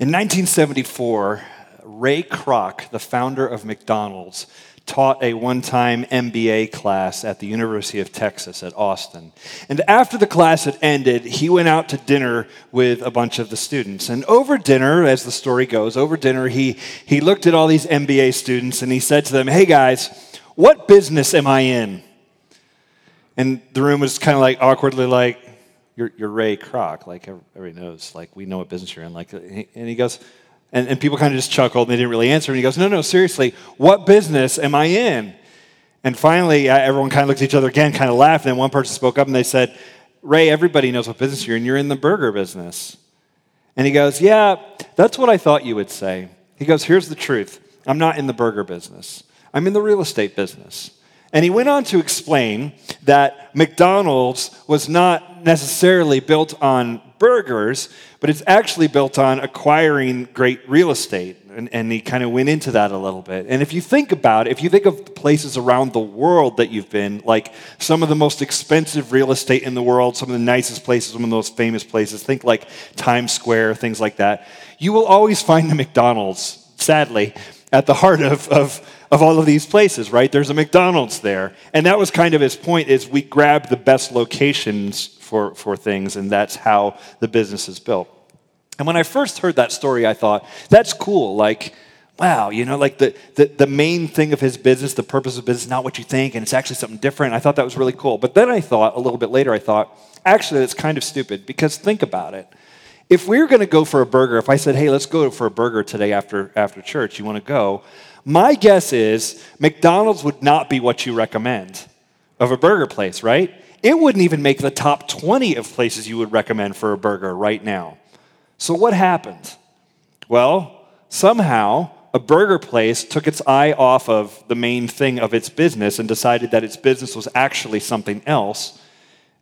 In 1974, Ray Kroc, the founder of McDonald's, taught a one time MBA class at the University of Texas at Austin. And after the class had ended, he went out to dinner with a bunch of the students. And over dinner, as the story goes, over dinner, he, he looked at all these MBA students and he said to them, Hey guys, what business am I in? And the room was kind of like awkwardly like, you're, you're Ray Kroc. Like everybody knows, like we know what business you're in. Like, and he goes, and, and people kind of just chuckled and they didn't really answer. And he goes, No, no, seriously, what business am I in? And finally, uh, everyone kind of looked at each other again, kind of laughed. And then one person spoke up and they said, Ray, everybody knows what business you're in. You're in the burger business. And he goes, Yeah, that's what I thought you would say. He goes, Here's the truth I'm not in the burger business, I'm in the real estate business. And he went on to explain that McDonald's was not necessarily built on burgers, but it's actually built on acquiring great real estate. And, and he kind of went into that a little bit. And if you think about it, if you think of the places around the world that you've been, like some of the most expensive real estate in the world, some of the nicest places, some of the most famous places, think like Times Square, things like that, you will always find the McDonald's, sadly, at the heart of, of of all of these places, right? There's a McDonald's there. And that was kind of his point is we grab the best locations for, for things, and that's how the business is built. And when I first heard that story, I thought, that's cool. Like, wow, you know, like the, the, the main thing of his business, the purpose of business, not what you think, and it's actually something different. I thought that was really cool. But then I thought, a little bit later, I thought, actually, that's kind of stupid because think about it. If we were going to go for a burger, if I said, hey, let's go for a burger today after, after church, you want to go? My guess is McDonald's would not be what you recommend of a burger place, right? It wouldn't even make the top 20 of places you would recommend for a burger right now. So, what happened? Well, somehow a burger place took its eye off of the main thing of its business and decided that its business was actually something else.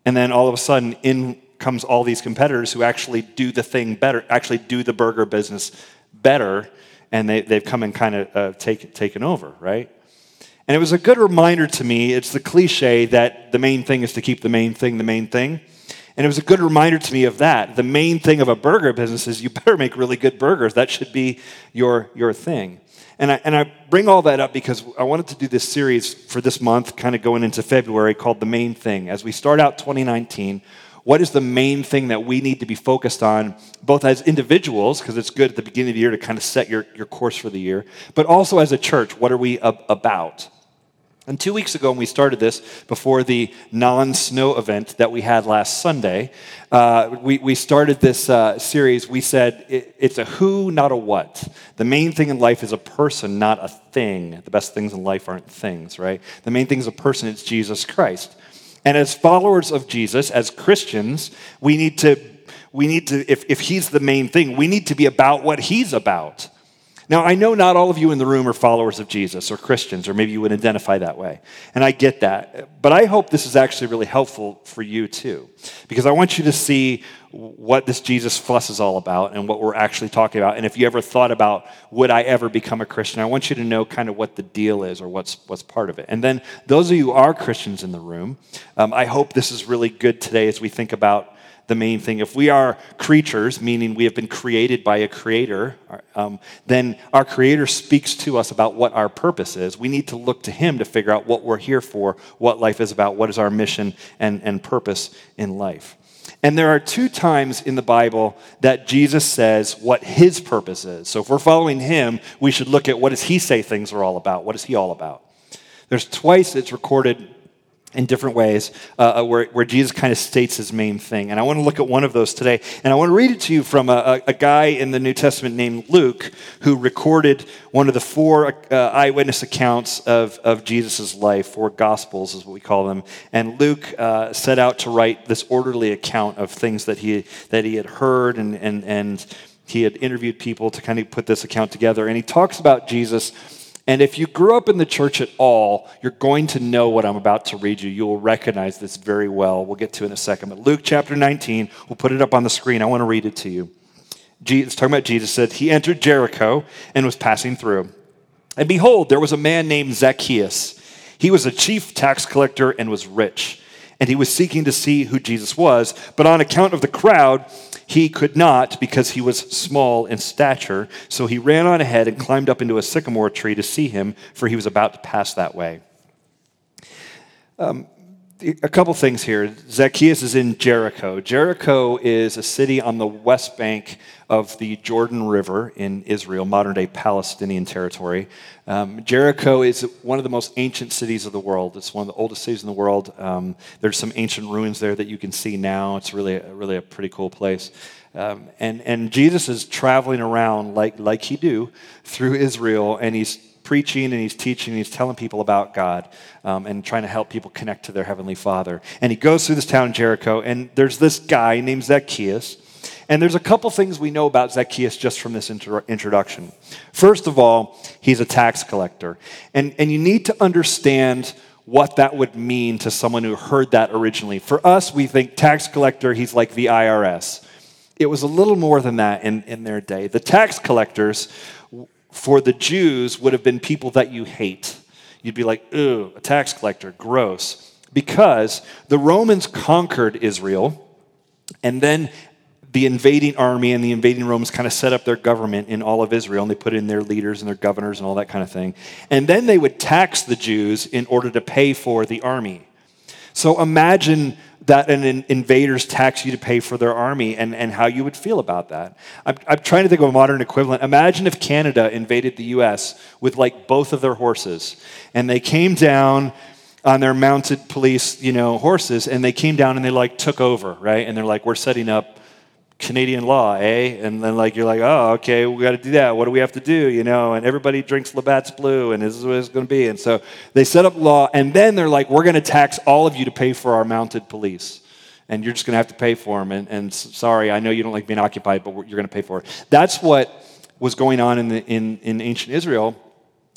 And then all of a sudden, in comes all these competitors who actually do the thing better, actually do the burger business better and they, they've come and kind of uh, take, taken over, right? And it was a good reminder to me. It's the cliche that the main thing is to keep the main thing the main thing. And it was a good reminder to me of that. The main thing of a burger business is you better make really good burgers. That should be your, your thing. And I, and I bring all that up because I wanted to do this series for this month, kind of going into February, called The Main Thing. As we start out 2019, what is the main thing that we need to be focused on, both as individuals, because it's good at the beginning of the year to kind of set your, your course for the year, but also as a church, what are we ab- about? And two weeks ago, when we started this, before the non snow event that we had last Sunday, uh, we, we started this uh, series. We said it, it's a who, not a what. The main thing in life is a person, not a thing. The best things in life aren't things, right? The main thing is a person, it's Jesus Christ. And as followers of Jesus, as Christians, we need to, we need to if, if he's the main thing, we need to be about what he's about. Now, I know not all of you in the room are followers of Jesus or Christians, or maybe you would identify that way. And I get that. But I hope this is actually really helpful for you too. Because I want you to see what this Jesus fuss is all about and what we're actually talking about. And if you ever thought about, would I ever become a Christian, I want you to know kind of what the deal is or what's, what's part of it. And then, those of you who are Christians in the room, um, I hope this is really good today as we think about the main thing. If we are creatures, meaning we have been created by a creator, um, then our creator speaks to us about what our purpose is. We need to look to him to figure out what we're here for, what life is about, what is our mission and, and purpose in life. And there are two times in the Bible that Jesus says what his purpose is. So if we're following him, we should look at what does he say things are all about? What is he all about? There's twice it's recorded in different ways uh, uh, where, where Jesus kind of states his main thing. And I want to look at one of those today. And I want to read it to you from a, a guy in the New Testament named Luke who recorded one of the four uh, eyewitness accounts of, of Jesus' life, four gospels is what we call them. And Luke uh, set out to write this orderly account of things that he, that he had heard and, and, and he had interviewed people to kind of put this account together. And he talks about Jesus and if you grew up in the church at all, you're going to know what I'm about to read you. You will recognize this very well. We'll get to it in a second. But Luke chapter 19, we'll put it up on the screen. I want to read it to you. Jesus, talking about Jesus said, He entered Jericho and was passing through. And behold, there was a man named Zacchaeus. He was a chief tax collector and was rich. And he was seeking to see who Jesus was, but on account of the crowd, he could not because he was small in stature. So he ran on ahead and climbed up into a sycamore tree to see him, for he was about to pass that way. Um, a couple things here. Zacchaeus is in Jericho. Jericho is a city on the west bank of the Jordan River in Israel, modern day Palestinian territory. Um, Jericho is one of the most ancient cities of the world. It's one of the oldest cities in the world. Um, there's some ancient ruins there that you can see now. It's really, really a pretty cool place. Um, and, and Jesus is traveling around like, like he do through Israel, and he's preaching and he's teaching and he's telling people about God um, and trying to help people connect to their Heavenly Father. And he goes through this town, Jericho, and there's this guy named Zacchaeus. And there's a couple things we know about Zacchaeus just from this intro- introduction. First of all, he's a tax collector. And, and you need to understand what that would mean to someone who heard that originally. For us, we think tax collector, he's like the IRS. It was a little more than that in, in their day. The tax collectors for the Jews would have been people that you hate. You'd be like, ooh, a tax collector, gross. Because the Romans conquered Israel, and then the invading army and the invading Romans kind of set up their government in all of Israel, and they put in their leaders and their governors and all that kind of thing. And then they would tax the Jews in order to pay for the army. So imagine that an invaders tax you to pay for their army and, and how you would feel about that. I'm, I'm trying to think of a modern equivalent. Imagine if Canada invaded the US with like both of their horses and they came down on their mounted police, you know, horses and they came down and they like took over, right? And they're like, we're setting up Canadian law, eh? And then like you're like, oh, okay, we got to do that. What do we have to do? You know, and everybody drinks Labatt's Blue, and this is what it's going to be. And so they set up law, and then they're like, we're going to tax all of you to pay for our mounted police, and you're just going to have to pay for them. And, and sorry, I know you don't like being occupied, but you're going to pay for it. That's what was going on in, the, in, in ancient Israel.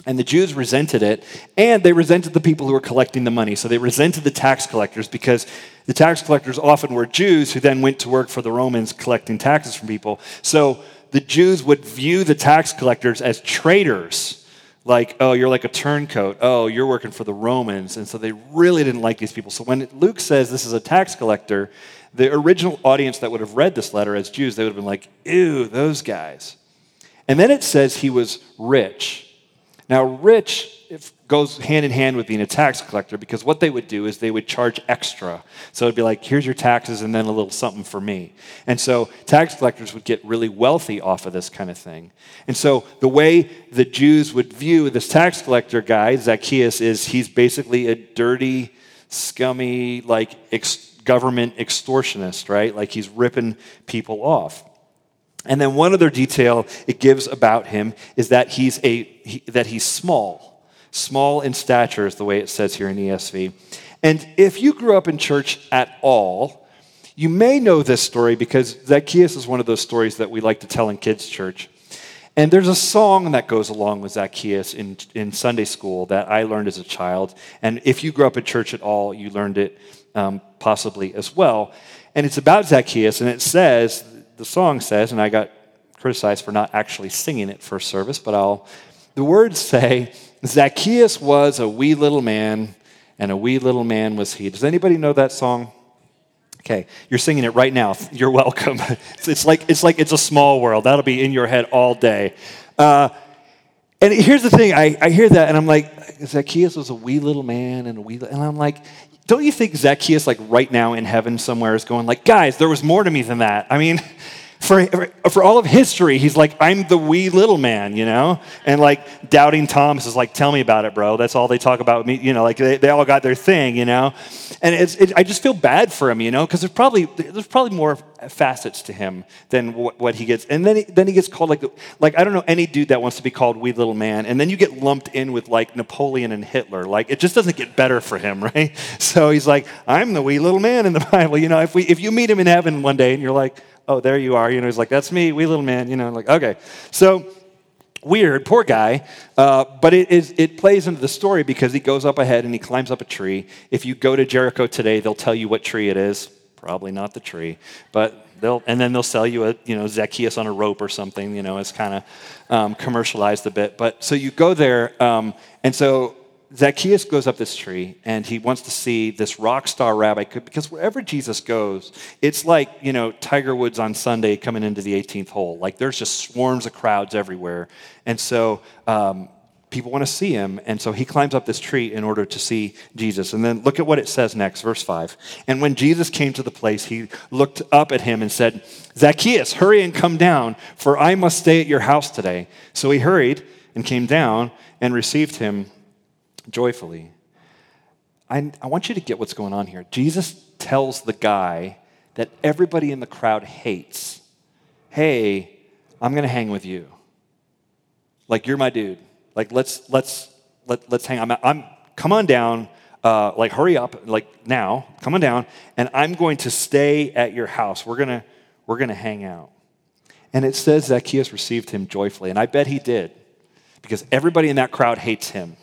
And the Jews resented it, and they resented the people who were collecting the money. So they resented the tax collectors because the tax collectors often were Jews who then went to work for the Romans collecting taxes from people. So the Jews would view the tax collectors as traitors. Like, oh, you're like a turncoat. Oh, you're working for the Romans. And so they really didn't like these people. So when Luke says this is a tax collector, the original audience that would have read this letter as Jews, they would have been like, ew, those guys. And then it says he was rich. Now, rich goes hand in hand with being a tax collector because what they would do is they would charge extra. So it'd be like, here's your taxes and then a little something for me. And so tax collectors would get really wealthy off of this kind of thing. And so the way the Jews would view this tax collector guy, Zacchaeus, is he's basically a dirty, scummy, like ex- government extortionist, right? Like he's ripping people off. And then one other detail it gives about him is that he's a he, that he's small, small in stature is the way it says here in ESV. And if you grew up in church at all, you may know this story because Zacchaeus is one of those stories that we like to tell in kids' church. And there's a song that goes along with Zacchaeus in, in Sunday school that I learned as a child. And if you grew up in church at all, you learned it um, possibly as well. And it's about Zacchaeus, and it says the song says, and I got criticized for not actually singing it for service, but I'll. The words say, Zacchaeus was a wee little man, and a wee little man was he. Does anybody know that song? Okay, you're singing it right now. You're welcome. It's like it's like it's a small world. That'll be in your head all day. Uh, and here's the thing: I, I hear that, and I'm like, Zacchaeus was a wee little man, and a wee, little, and I'm like, don't you think Zacchaeus, like right now in heaven somewhere, is going like, guys, there was more to me than that. I mean, for, for all of history, he's like, I'm the wee little man, you know? And like doubting Thomas is like, tell me about it, bro. That's all they talk about me, you know, like they, they all got their thing, you know? And it's, it, I just feel bad for him, you know, because there's probably, there's probably more facets to him than what, what he gets. And then he, then he gets called like, like, I don't know any dude that wants to be called wee little man. And then you get lumped in with like Napoleon and Hitler. Like it just doesn't get better for him, right? So he's like, I'm the wee little man in the Bible. You know, if, we, if you meet him in heaven one day and you're like, oh, there you are. You know, he's like, that's me, wee little man. You know, like, okay. So weird, poor guy. Uh, but it, is, it plays into the story because he goes up ahead and he climbs up a tree. If you go to Jericho today, they'll tell you what tree it is. Probably not the tree, but they'll and then they'll sell you a you know Zacchaeus on a rope or something. You know, it's kind of um, commercialized a bit. But so you go there, um, and so Zacchaeus goes up this tree and he wants to see this rock star rabbi because wherever Jesus goes, it's like, you know, Tiger Woods on Sunday coming into the 18th hole. Like there's just swarms of crowds everywhere. And so um, people want to see him. And so he climbs up this tree in order to see Jesus. And then look at what it says next, verse 5. And when Jesus came to the place, he looked up at him and said, Zacchaeus, hurry and come down, for I must stay at your house today. So he hurried and came down and received him joyfully. I, I want you to get what's going on here. Jesus tells the guy that everybody in the crowd hates, Hey, I'm going to hang with you. Like, you're my dude. Like, let's, let's, let, let's hang. I'm, I'm, come on down. Uh, like, hurry up. Like, now, come on down. And I'm going to stay at your house. We're going to, we're going to hang out. And it says Zacchaeus received him joyfully. And I bet he did because everybody in that crowd hates him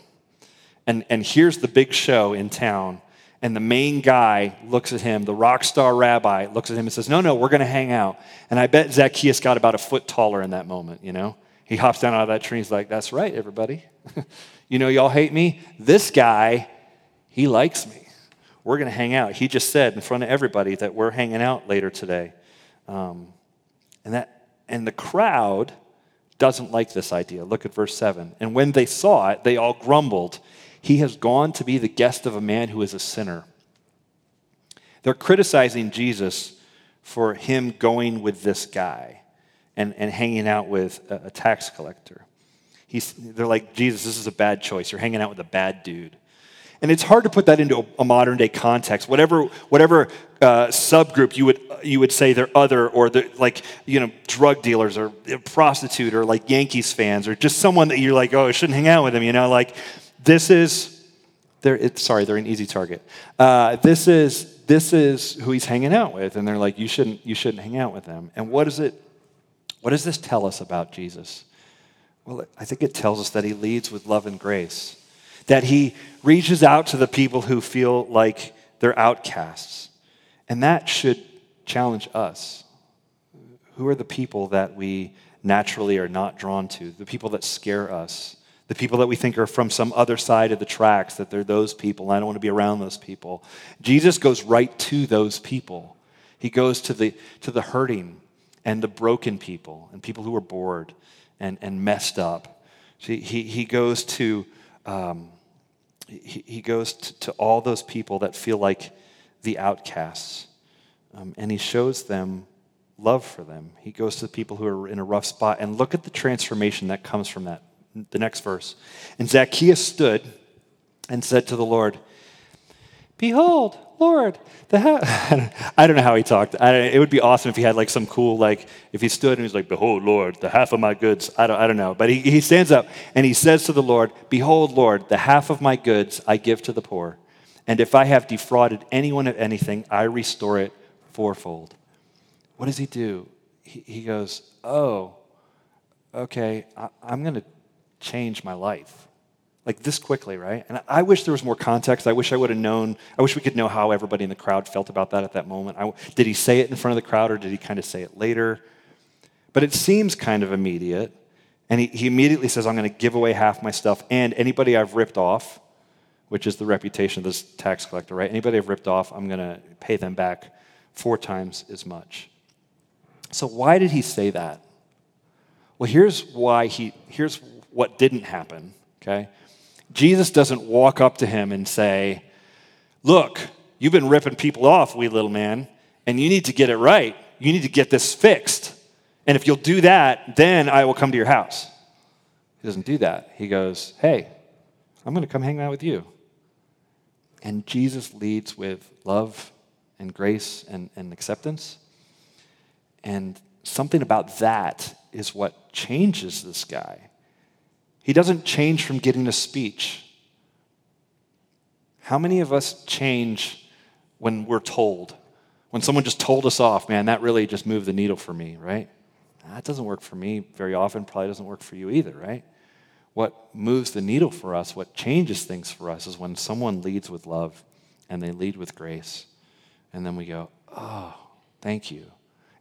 and, and here's the big show in town. And the main guy looks at him, the rock star rabbi looks at him and says, No, no, we're going to hang out. And I bet Zacchaeus got about a foot taller in that moment, you know? He hops down out of that tree. He's like, That's right, everybody. you know, y'all hate me. This guy, he likes me. We're going to hang out. He just said in front of everybody that we're hanging out later today. Um, and, that, and the crowd doesn't like this idea. Look at verse 7. And when they saw it, they all grumbled he has gone to be the guest of a man who is a sinner. They're criticizing Jesus for him going with this guy and, and hanging out with a, a tax collector. He's, they're like, Jesus, this is a bad choice. You're hanging out with a bad dude. And it's hard to put that into a, modern day context. Whatever, whatever uh, subgroup you would, you would say they're other, or they're like, you know, drug dealers or prostitute or like Yankees fans or just someone that you're like, oh, I shouldn't hang out with them, you know, like this is, they're, it, sorry, they're an easy target. Uh, this is this is who he's hanging out with, and they're like, you shouldn't you shouldn't hang out with them. And what does it? What does this tell us about Jesus? Well, I think it tells us that he leads with love and grace, that he reaches out to the people who feel like they're outcasts, and that should challenge us. Who are the people that we naturally are not drawn to? The people that scare us the people that we think are from some other side of the tracks, that they're those people. I don't want to be around those people. Jesus goes right to those people. He goes to the, to the hurting and the broken people and people who are bored and, and messed up. He, he goes to, um, he, he goes to, to, all those people that feel like the outcasts. Um, and he shows them love for them. He goes to the people who are in a rough spot. And look at the transformation that comes from that the next verse. And Zacchaeus stood and said to the Lord, Behold, Lord, the half. I don't know how he talked. it would be awesome if he had like some cool, like, if he stood and he's like, Behold, Lord, the half of my goods. I don't, I don't know. But he, he stands up and he says to the Lord, Behold, Lord, the half of my goods I give to the poor. And if I have defrauded anyone of anything, I restore it fourfold. What does he do? He, he goes, Oh, okay, I, I'm going to change my life. Like this quickly, right? And I wish there was more context. I wish I would have known. I wish we could know how everybody in the crowd felt about that at that moment. I, did he say it in front of the crowd or did he kind of say it later? But it seems kind of immediate. And he, he immediately says, I'm going to give away half my stuff and anybody I've ripped off, which is the reputation of this tax collector, right? Anybody I've ripped off, I'm going to pay them back four times as much. So why did he say that? Well, here's why he here's what didn't happen, okay? Jesus doesn't walk up to him and say, Look, you've been ripping people off, wee little man, and you need to get it right. You need to get this fixed. And if you'll do that, then I will come to your house. He doesn't do that. He goes, Hey, I'm going to come hang out with you. And Jesus leads with love and grace and, and acceptance. And something about that is what changes this guy. He doesn't change from getting a speech. How many of us change when we're told? When someone just told us off, man, that really just moved the needle for me, right? That doesn't work for me very often, probably doesn't work for you either, right? What moves the needle for us, what changes things for us, is when someone leads with love and they lead with grace. And then we go, oh, thank you.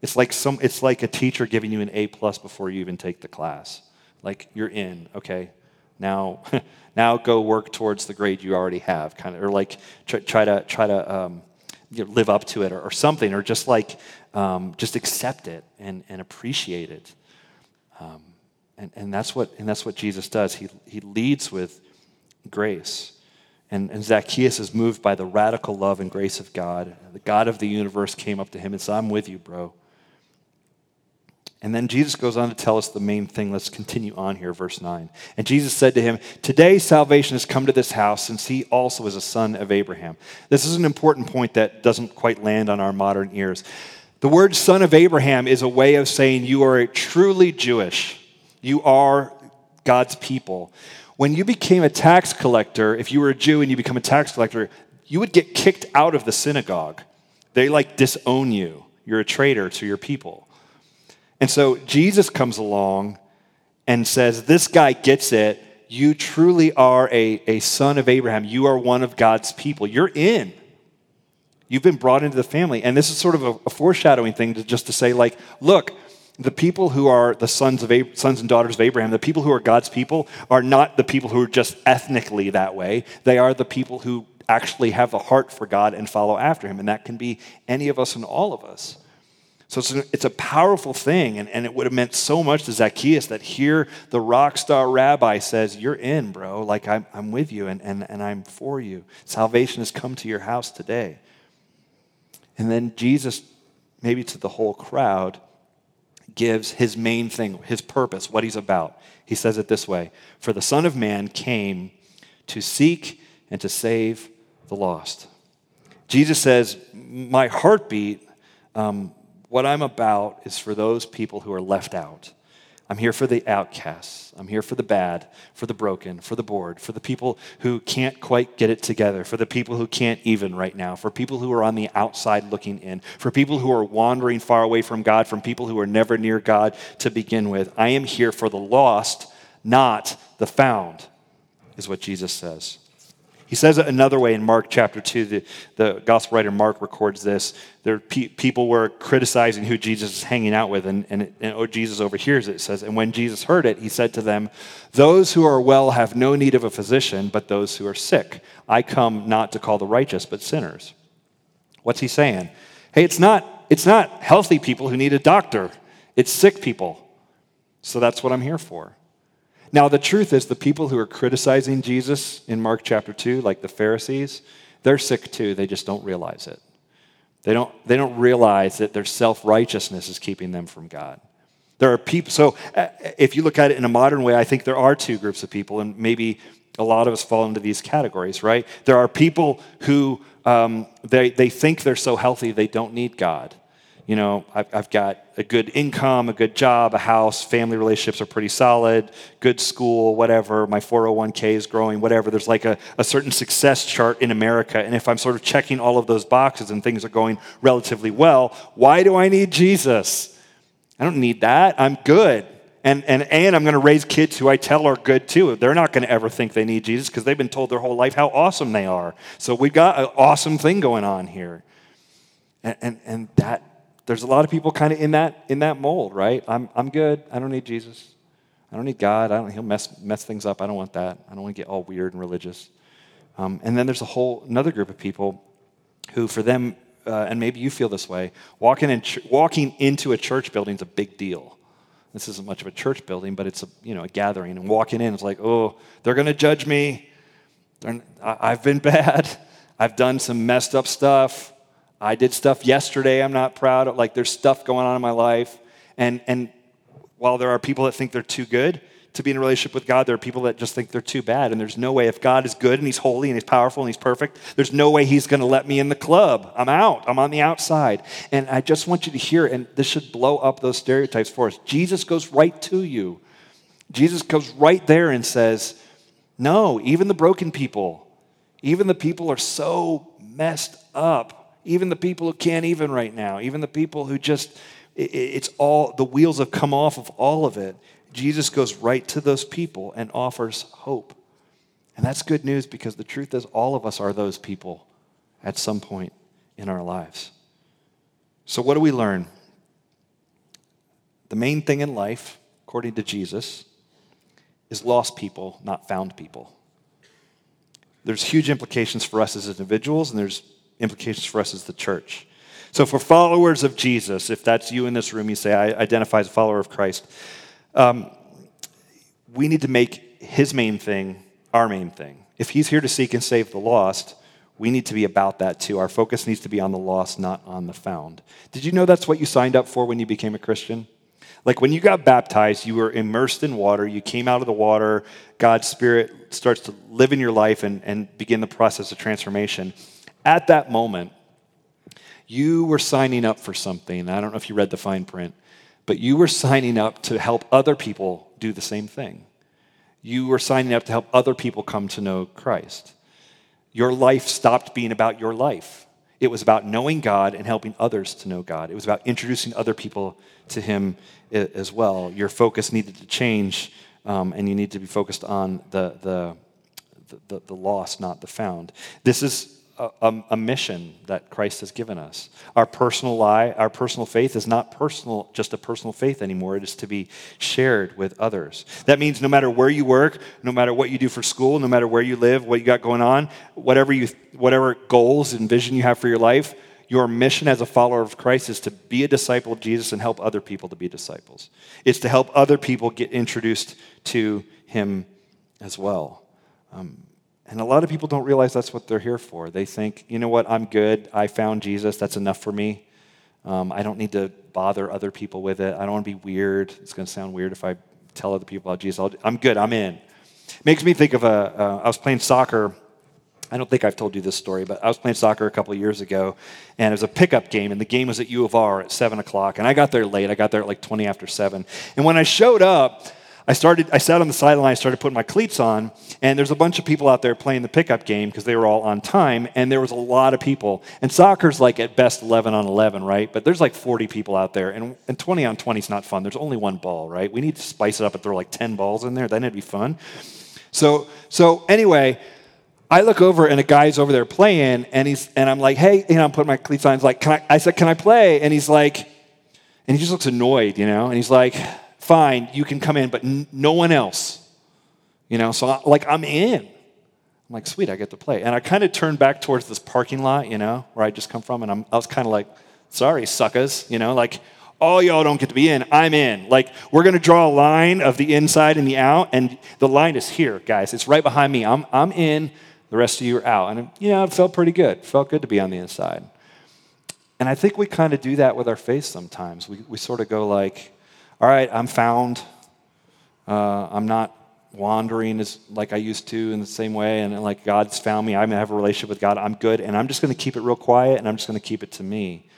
It's like, some, it's like a teacher giving you an A plus before you even take the class. Like, you're in, okay? Now, now go work towards the grade you already have, kind of, or like try, try to try to um, you know, live up to it, or, or something, or just like um, just accept it and, and appreciate it. Um, and, and that's what and that's what Jesus does. He he leads with grace. And, and Zacchaeus is moved by the radical love and grace of God. The God of the universe came up to him and said, I'm with you, bro. And then Jesus goes on to tell us the main thing. Let's continue on here, verse 9. And Jesus said to him, Today salvation has come to this house, since he also is a son of Abraham. This is an important point that doesn't quite land on our modern ears. The word son of Abraham is a way of saying you are truly Jewish. You are God's people. When you became a tax collector, if you were a Jew and you become a tax collector, you would get kicked out of the synagogue. They like disown you. You're a traitor to your people. And so Jesus comes along and says, This guy gets it. You truly are a, a son of Abraham. You are one of God's people. You're in. You've been brought into the family. And this is sort of a, a foreshadowing thing to just to say, like, look, the people who are the sons of Ab- sons and daughters of Abraham, the people who are God's people, are not the people who are just ethnically that way. They are the people who actually have a heart for God and follow after Him, and that can be any of us and all of us. So it's, an, it's a powerful thing, and, and it would have meant so much to Zacchaeus that here the rock star rabbi says, You're in, bro. Like, I'm, I'm with you and, and, and I'm for you. Salvation has come to your house today. And then Jesus, maybe to the whole crowd, gives his main thing, his purpose, what he's about. He says it this way For the Son of Man came to seek and to save the lost. Jesus says, My heartbeat. Um, what I'm about is for those people who are left out. I'm here for the outcasts. I'm here for the bad, for the broken, for the bored, for the people who can't quite get it together, for the people who can't even right now, for people who are on the outside looking in, for people who are wandering far away from God, from people who are never near God to begin with. I am here for the lost, not the found, is what Jesus says. He says it another way in Mark chapter 2. The, the gospel writer Mark records this. There, pe- people were criticizing who Jesus is hanging out with, and, and, and oh, Jesus overhears it. It says, And when Jesus heard it, he said to them, Those who are well have no need of a physician, but those who are sick. I come not to call the righteous, but sinners. What's he saying? Hey, it's not, it's not healthy people who need a doctor, it's sick people. So that's what I'm here for. Now, the truth is, the people who are criticizing Jesus in Mark chapter 2, like the Pharisees, they're sick too. They just don't realize it. They don't, they don't realize that their self righteousness is keeping them from God. There are people, so uh, if you look at it in a modern way, I think there are two groups of people, and maybe a lot of us fall into these categories, right? There are people who um, they, they think they're so healthy they don't need God you know, I've, I've, got a good income, a good job, a house, family relationships are pretty solid, good school, whatever, my 401k is growing, whatever. There's like a, a certain success chart in America. And if I'm sort of checking all of those boxes and things are going relatively well, why do I need Jesus? I don't need that. I'm good. And, and, and I'm going to raise kids who I tell are good too. They're not going to ever think they need Jesus because they've been told their whole life how awesome they are. So we've got an awesome thing going on here. And, and, and that there's a lot of people kind of in that in that mold, right? I'm I'm good. I don't need Jesus. I don't need God. I don't. He'll mess mess things up. I don't want that. I don't want to get all weird and religious. Um, and then there's a whole another group of people who, for them, uh, and maybe you feel this way, walking in ch- walking into a church building is a big deal. This isn't much of a church building, but it's a you know a gathering, and walking in is like, oh, they're going to judge me. They're, I've been bad. I've done some messed up stuff. I did stuff yesterday I'm not proud of. Like there's stuff going on in my life. And, and while there are people that think they're too good to be in a relationship with God, there are people that just think they're too bad. And there's no way, if God is good and He's holy and He's powerful and He's perfect, there's no way He's going to let me in the club. I'm out. I'm on the outside. And I just want you to hear, and this should blow up those stereotypes for us. Jesus goes right to you. Jesus goes right there and says, No, even the broken people, even the people are so messed up even the people who can't even right now, even the people who just, it's all, the wheels have come off of all of it. Jesus goes right to those people and offers hope. And that's good news because the truth is, all of us are those people at some point in our lives. So, what do we learn? The main thing in life, according to Jesus, is lost people, not found people. There's huge implications for us as individuals, and there's implications for us as the church. So, for followers of Jesus, if that's you in this room, you say, I identify as a follower of Christ, um, we need to make his main thing our main thing. If he's here to seek and save the lost, we need to be about that too. Our focus needs to be on the lost, not on the found. Did you know that's what you signed up for when you became a Christian? Like when you got baptized, you were immersed in water, you came out of the water, God's Spirit starts to live in your life and, and begin the process of transformation. At that moment, you were signing up for something. I don't know if you read the fine print, but you were signing up to help other people do the same thing. You were signing up to help other people come to know Christ. Your life stopped being about your life. It was about knowing God and helping others to know God. It was about introducing other people to Him as well. Your focus needed to change, um, and you need to be focused on the, the, the, the lost, not the found. This is a, a, mission that Christ has given us. Our personal lie, our personal faith is not personal, just a personal faith anymore. It is to be shared with others. That means no matter where you work, no matter what you do for school, no matter where you live, what you got going on, whatever you, whatever goals and vision you have for your life, your mission as a follower of Christ is to be a disciple of Jesus and help other people to be disciples. It's to help other people get introduced to Him as well. Um, and a lot of people don't realize that's what they're here for. They think, you know what, I'm good. I found Jesus. That's enough for me. Um, I don't need to bother other people with it. I don't want to be weird. It's going to sound weird if I tell other people about Jesus. i am good. I'm in. Makes me think of a. Uh, I was playing soccer I don't think I've told you this story, but I was playing soccer a couple of years ago, and it was a pickup game, and the game was at U of R at 7 o'clock. And I got there late. I got there at like 20 after 7. And when I showed up, I started, I sat on the sideline, I started putting my cleats on, and there's a bunch of people out there playing the pickup game because they were all on time, and there was a lot of people. And soccer's like at best 11 on 11, right? But there's like 40 people out there, and, and 20 on 20 is not fun. There's only one ball, right? We need to spice it up and throw like 10 balls in there. Then it'd be fun. So, so anyway, I look over and a guy's over there playing, and he's and I'm like, hey, you know, I'm putting my cleats on. He's like, can I? I said, can I play? And he's like, and he just looks annoyed, you know, and he's like, fine, you can come in, but n- no one else, you know. So I, like I'm in. I'm like, sweet, I get to play. And I kind of turned back towards this parking lot, you know, where I just come from, and I'm, I was kind of like, sorry, suckers, you know, like all y'all don't get to be in. I'm in. Like, we're to draw a line of the inside and the out, and the line is here, guys. It's right behind me. I'm, I'm in. The rest of you are out. And, you know, it felt pretty good. It felt good to be on the inside. And I think we kind of do that with our faith sometimes. We, we sort of go like, all right, I'm found. Uh, I'm not wandering as like I used to in the same way. And like God's found me. I have a relationship with God. I'm good. And I'm just going to keep it real quiet and I'm just going to keep it to me.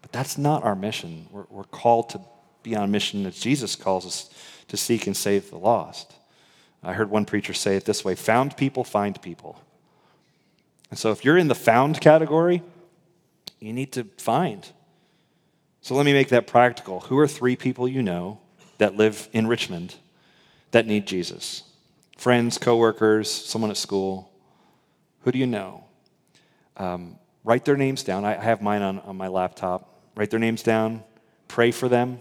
But that's not our mission. We're, we're called to be on a mission that Jesus calls us to seek and save the lost. I heard one preacher say it this way found people find people. And so if you're in the found category, you need to find. So let me make that practical. Who are three people you know that live in Richmond that need Jesus? Friends, coworkers, someone at school. Who do you know? Um, write their names down. I have mine on, on my laptop. Write their names down. Pray for them.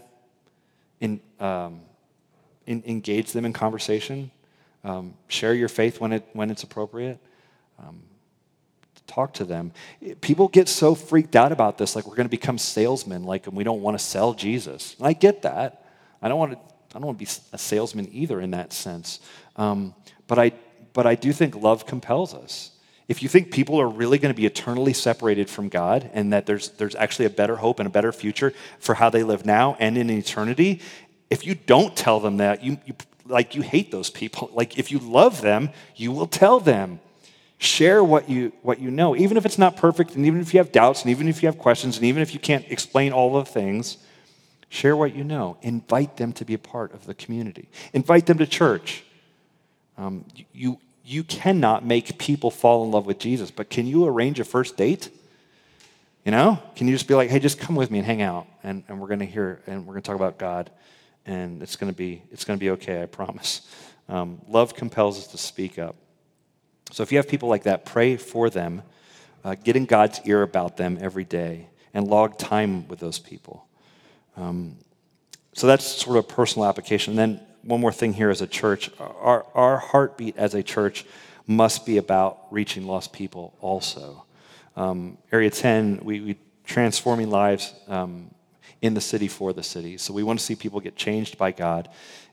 In, um, in, engage them in conversation. Um, share your faith when, it, when it's appropriate. Talk to them. People get so freaked out about this, like we're going to become salesmen, like, and we don't want to sell Jesus. And I get that. I don't want to. I don't want to be a salesman either in that sense. Um, but I, but I do think love compels us. If you think people are really going to be eternally separated from God and that there's, there's actually a better hope and a better future for how they live now and in eternity, if you don't tell them that, you, you like you hate those people. Like if you love them, you will tell them. Share what you what you know, even if it's not perfect, and even if you have doubts, and even if you have questions, and even if you can't explain all the things. Share what you know. Invite them to be a part of the community. Invite them to church. Um, you you cannot make people fall in love with Jesus, but can you arrange a first date? You know, can you just be like, hey, just come with me and hang out, and, and we're going to hear and we're going to talk about God and it's going to be it's going to be okay. I promise. Um, love compels us to speak up. So if you have people like that, pray for them. Uh, get in God's ear about them every day and log time with those people. Um, so that's sort of personal application. And then one more thing here as a church our, our heartbeat as a church must be about reaching lost people also. Um, Area 10, we, we transforming lives um, in the city for the city. So we want to see people get changed by God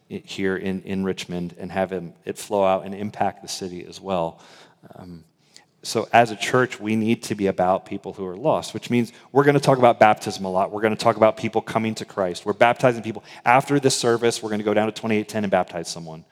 here in, in Richmond and have it flow out and impact the city as well. Um, so as a church, we need to be about people who are lost, which means we're going to talk about baptism a lot. We're going to talk about people coming to Christ. We're baptizing people. After this service, we're going to go down to 2810 and baptize someone.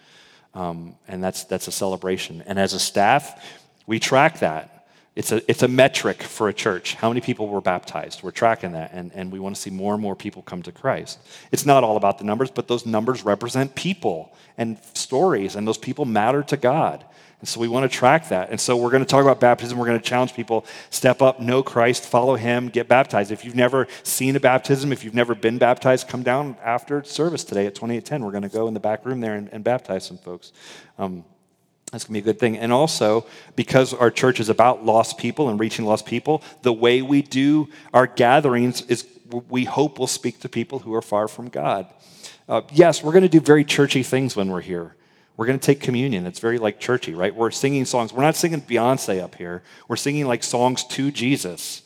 Um, and that's, that's a celebration. And as a staff, we track that. It's a, it's a metric for a church. How many people were baptized? We're tracking that, and, and we want to see more and more people come to Christ. It's not all about the numbers, but those numbers represent people and stories, and those people matter to God. And so we want to track that. And so we're going to talk about baptism. We're going to challenge people step up, know Christ, follow him, get baptized. If you've never seen a baptism, if you've never been baptized, come down after service today at 2810. We're going to go in the back room there and, and baptize some folks. Um, that's going to be a good thing. And also, because our church is about lost people and reaching lost people, the way we do our gatherings is we hope we'll speak to people who are far from God. Uh, yes, we're going to do very churchy things when we're here. We're going to take communion. It's very like churchy, right? We're singing songs. We're not singing Beyonce up here. We're singing like songs to Jesus.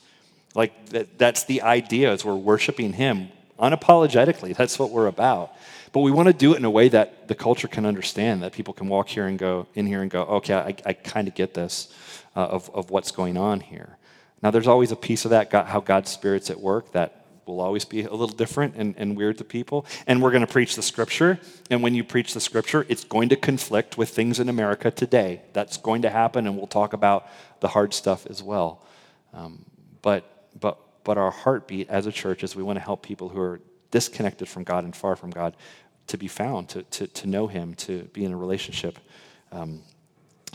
Like that, that's the idea is we're worshiping him unapologetically. That's what we're about. But we want to do it in a way that the culture can understand, that people can walk here and go in here and go, okay, I, I kind of get this uh, of, of what's going on here. Now, there's always a piece of that, how God's Spirit's at work, that will always be a little different and, and weird to people. And we're going to preach the scripture. And when you preach the scripture, it's going to conflict with things in America today. That's going to happen, and we'll talk about the hard stuff as well. Um, but, but, but our heartbeat as a church is we want to help people who are disconnected from God and far from God to be found, to, to, to know Him, to be in a relationship, um,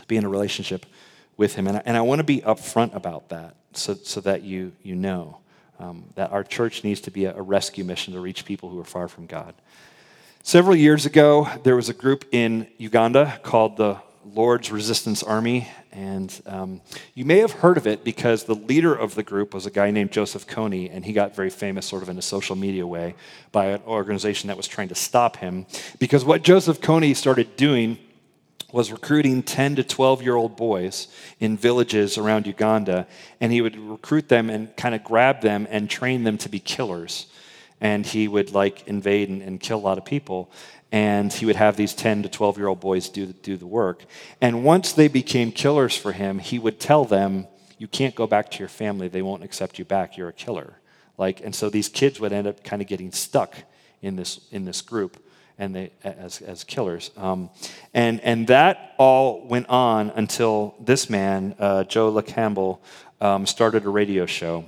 be in a relationship with Him. And I, and I want to be upfront about that so, so that you, you know um, that our church needs to be a, a rescue mission to reach people who are far from God. Several years ago, there was a group in Uganda called the Lord's Resistance Army. And um, you may have heard of it because the leader of the group was a guy named Joseph Kony, and he got very famous, sort of in a social media way, by an organization that was trying to stop him. Because what Joseph Kony started doing was recruiting 10 to 12 year old boys in villages around Uganda, and he would recruit them and kind of grab them and train them to be killers. And he would like invade and, and kill a lot of people. And he would have these 10 to 12 year old boys do, do the work. And once they became killers for him, he would tell them, You can't go back to your family. They won't accept you back. You're a killer. Like, and so these kids would end up kind of getting stuck in this, in this group and they, as, as killers. Um, and, and that all went on until this man, uh, Joe LaCampbell, um, started a radio show.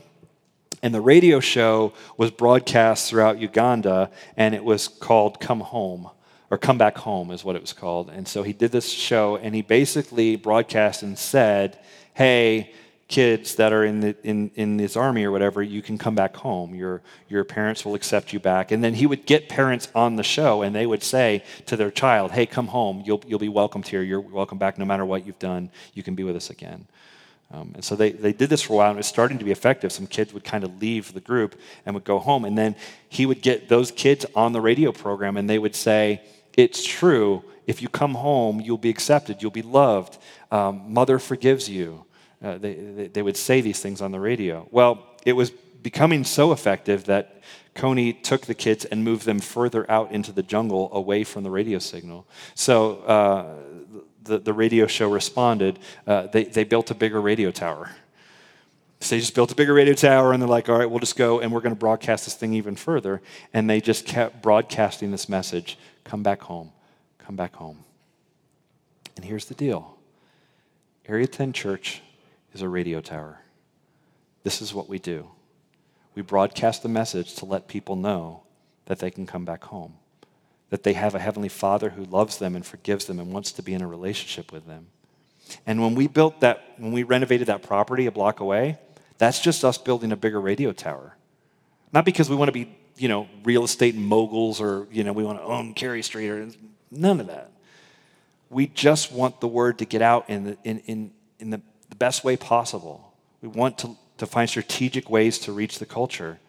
And the radio show was broadcast throughout Uganda, and it was called Come Home, or Come Back Home is what it was called. And so he did this show, and he basically broadcast and said, Hey, kids that are in, the, in, in this army or whatever, you can come back home. Your, your parents will accept you back. And then he would get parents on the show and they would say to their child, hey, come home. You'll, you'll be welcomed here. You're welcome back no matter what you've done. You can be with us again. Um, and so they, they did this for a while and it was starting to be effective. Some kids would kind of leave the group and would go home. And then he would get those kids on the radio program and they would say, it's true. If you come home, you'll be accepted. You'll be loved. Um, mother forgives you. Uh, they, they would say these things on the radio. Well, it was becoming so effective that Kony took the kids and moved them further out into the jungle away from the radio signal. So uh, the, the radio show responded. Uh, they, they built a bigger radio tower. So they just built a bigger radio tower and they're like, all right, we'll just go and we're going to broadcast this thing even further. And they just kept broadcasting this message come back home, come back home. And here's the deal Area 10 Church is a radio tower. This is what we do. We broadcast the message to let people know that they can come back home, that they have a Heavenly Father who loves them and forgives them and wants to be in a relationship with them. And when we built that, when we renovated that property a block away, that's just us building a bigger radio tower. Not because we want to be, you know, real estate moguls or, you know, we want to own Cary Street or none of that. We just want the word to get out in the, in, in, in the the best way possible. We want to, to find strategic ways to reach the culture.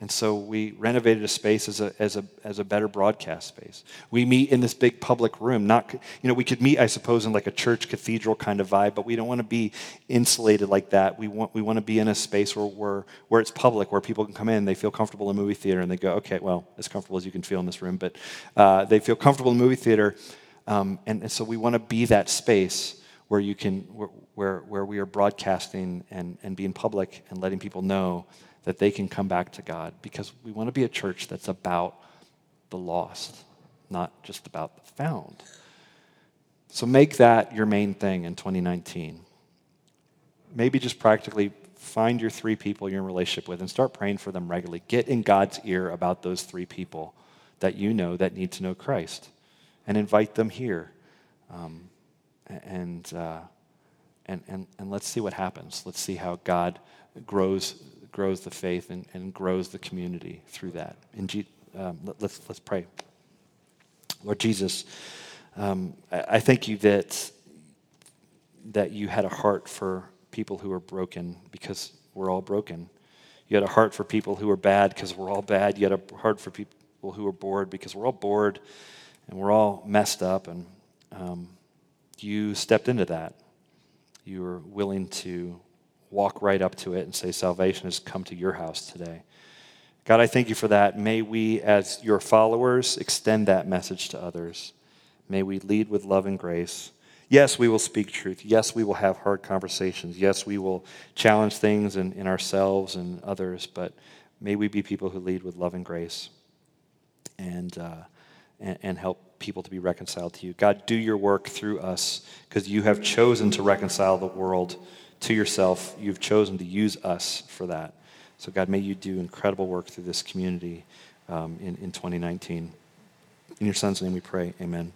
And so we renovated a space as a, as, a, as a better broadcast space. We meet in this big public room. Not, you know, we could meet, I suppose, in like a church cathedral kind of vibe, but we don't want to be insulated like that. We want, we want to be in a space where, where, where it's public, where people can come in, they feel comfortable in a movie theater, and they go, okay, well, as comfortable as you can feel in this room, but uh, they feel comfortable in a movie theater. Um, and, and so we want to be that space where you can, where, where, where we are broadcasting and, and being public and letting people know that they can come back to God because we want to be a church that's about the lost, not just about the found. So make that your main thing in 2019. Maybe just practically find your three people you're in relationship with and start praying for them regularly. Get in God's ear about those three people that you know that need to know Christ and invite them here. Um, and, uh, and, and, and let's see what happens. Let's see how God grows grows the faith and, and grows the community through that. And um, let, us let's, let's pray. Lord Jesus, um, I, I thank you that that you had a heart for people who are broken because we're all broken. You had a heart for people who are bad because we're all bad. You had a heart for people who are bored because we're all bored and we're all messed up. And um, you stepped into that. You were willing to walk right up to it and say, Salvation has come to your house today. God, I thank you for that. May we, as your followers, extend that message to others. May we lead with love and grace. Yes, we will speak truth. Yes, we will have hard conversations. Yes, we will challenge things in, in ourselves and others, but may we be people who lead with love and grace and, uh, and, and help people to be reconciled to you. God, do your work through us because you have chosen to reconcile the world to yourself. You've chosen to use us for that. So, God, may you do incredible work through this community um, in, in 2019. In your son's name we pray. Amen.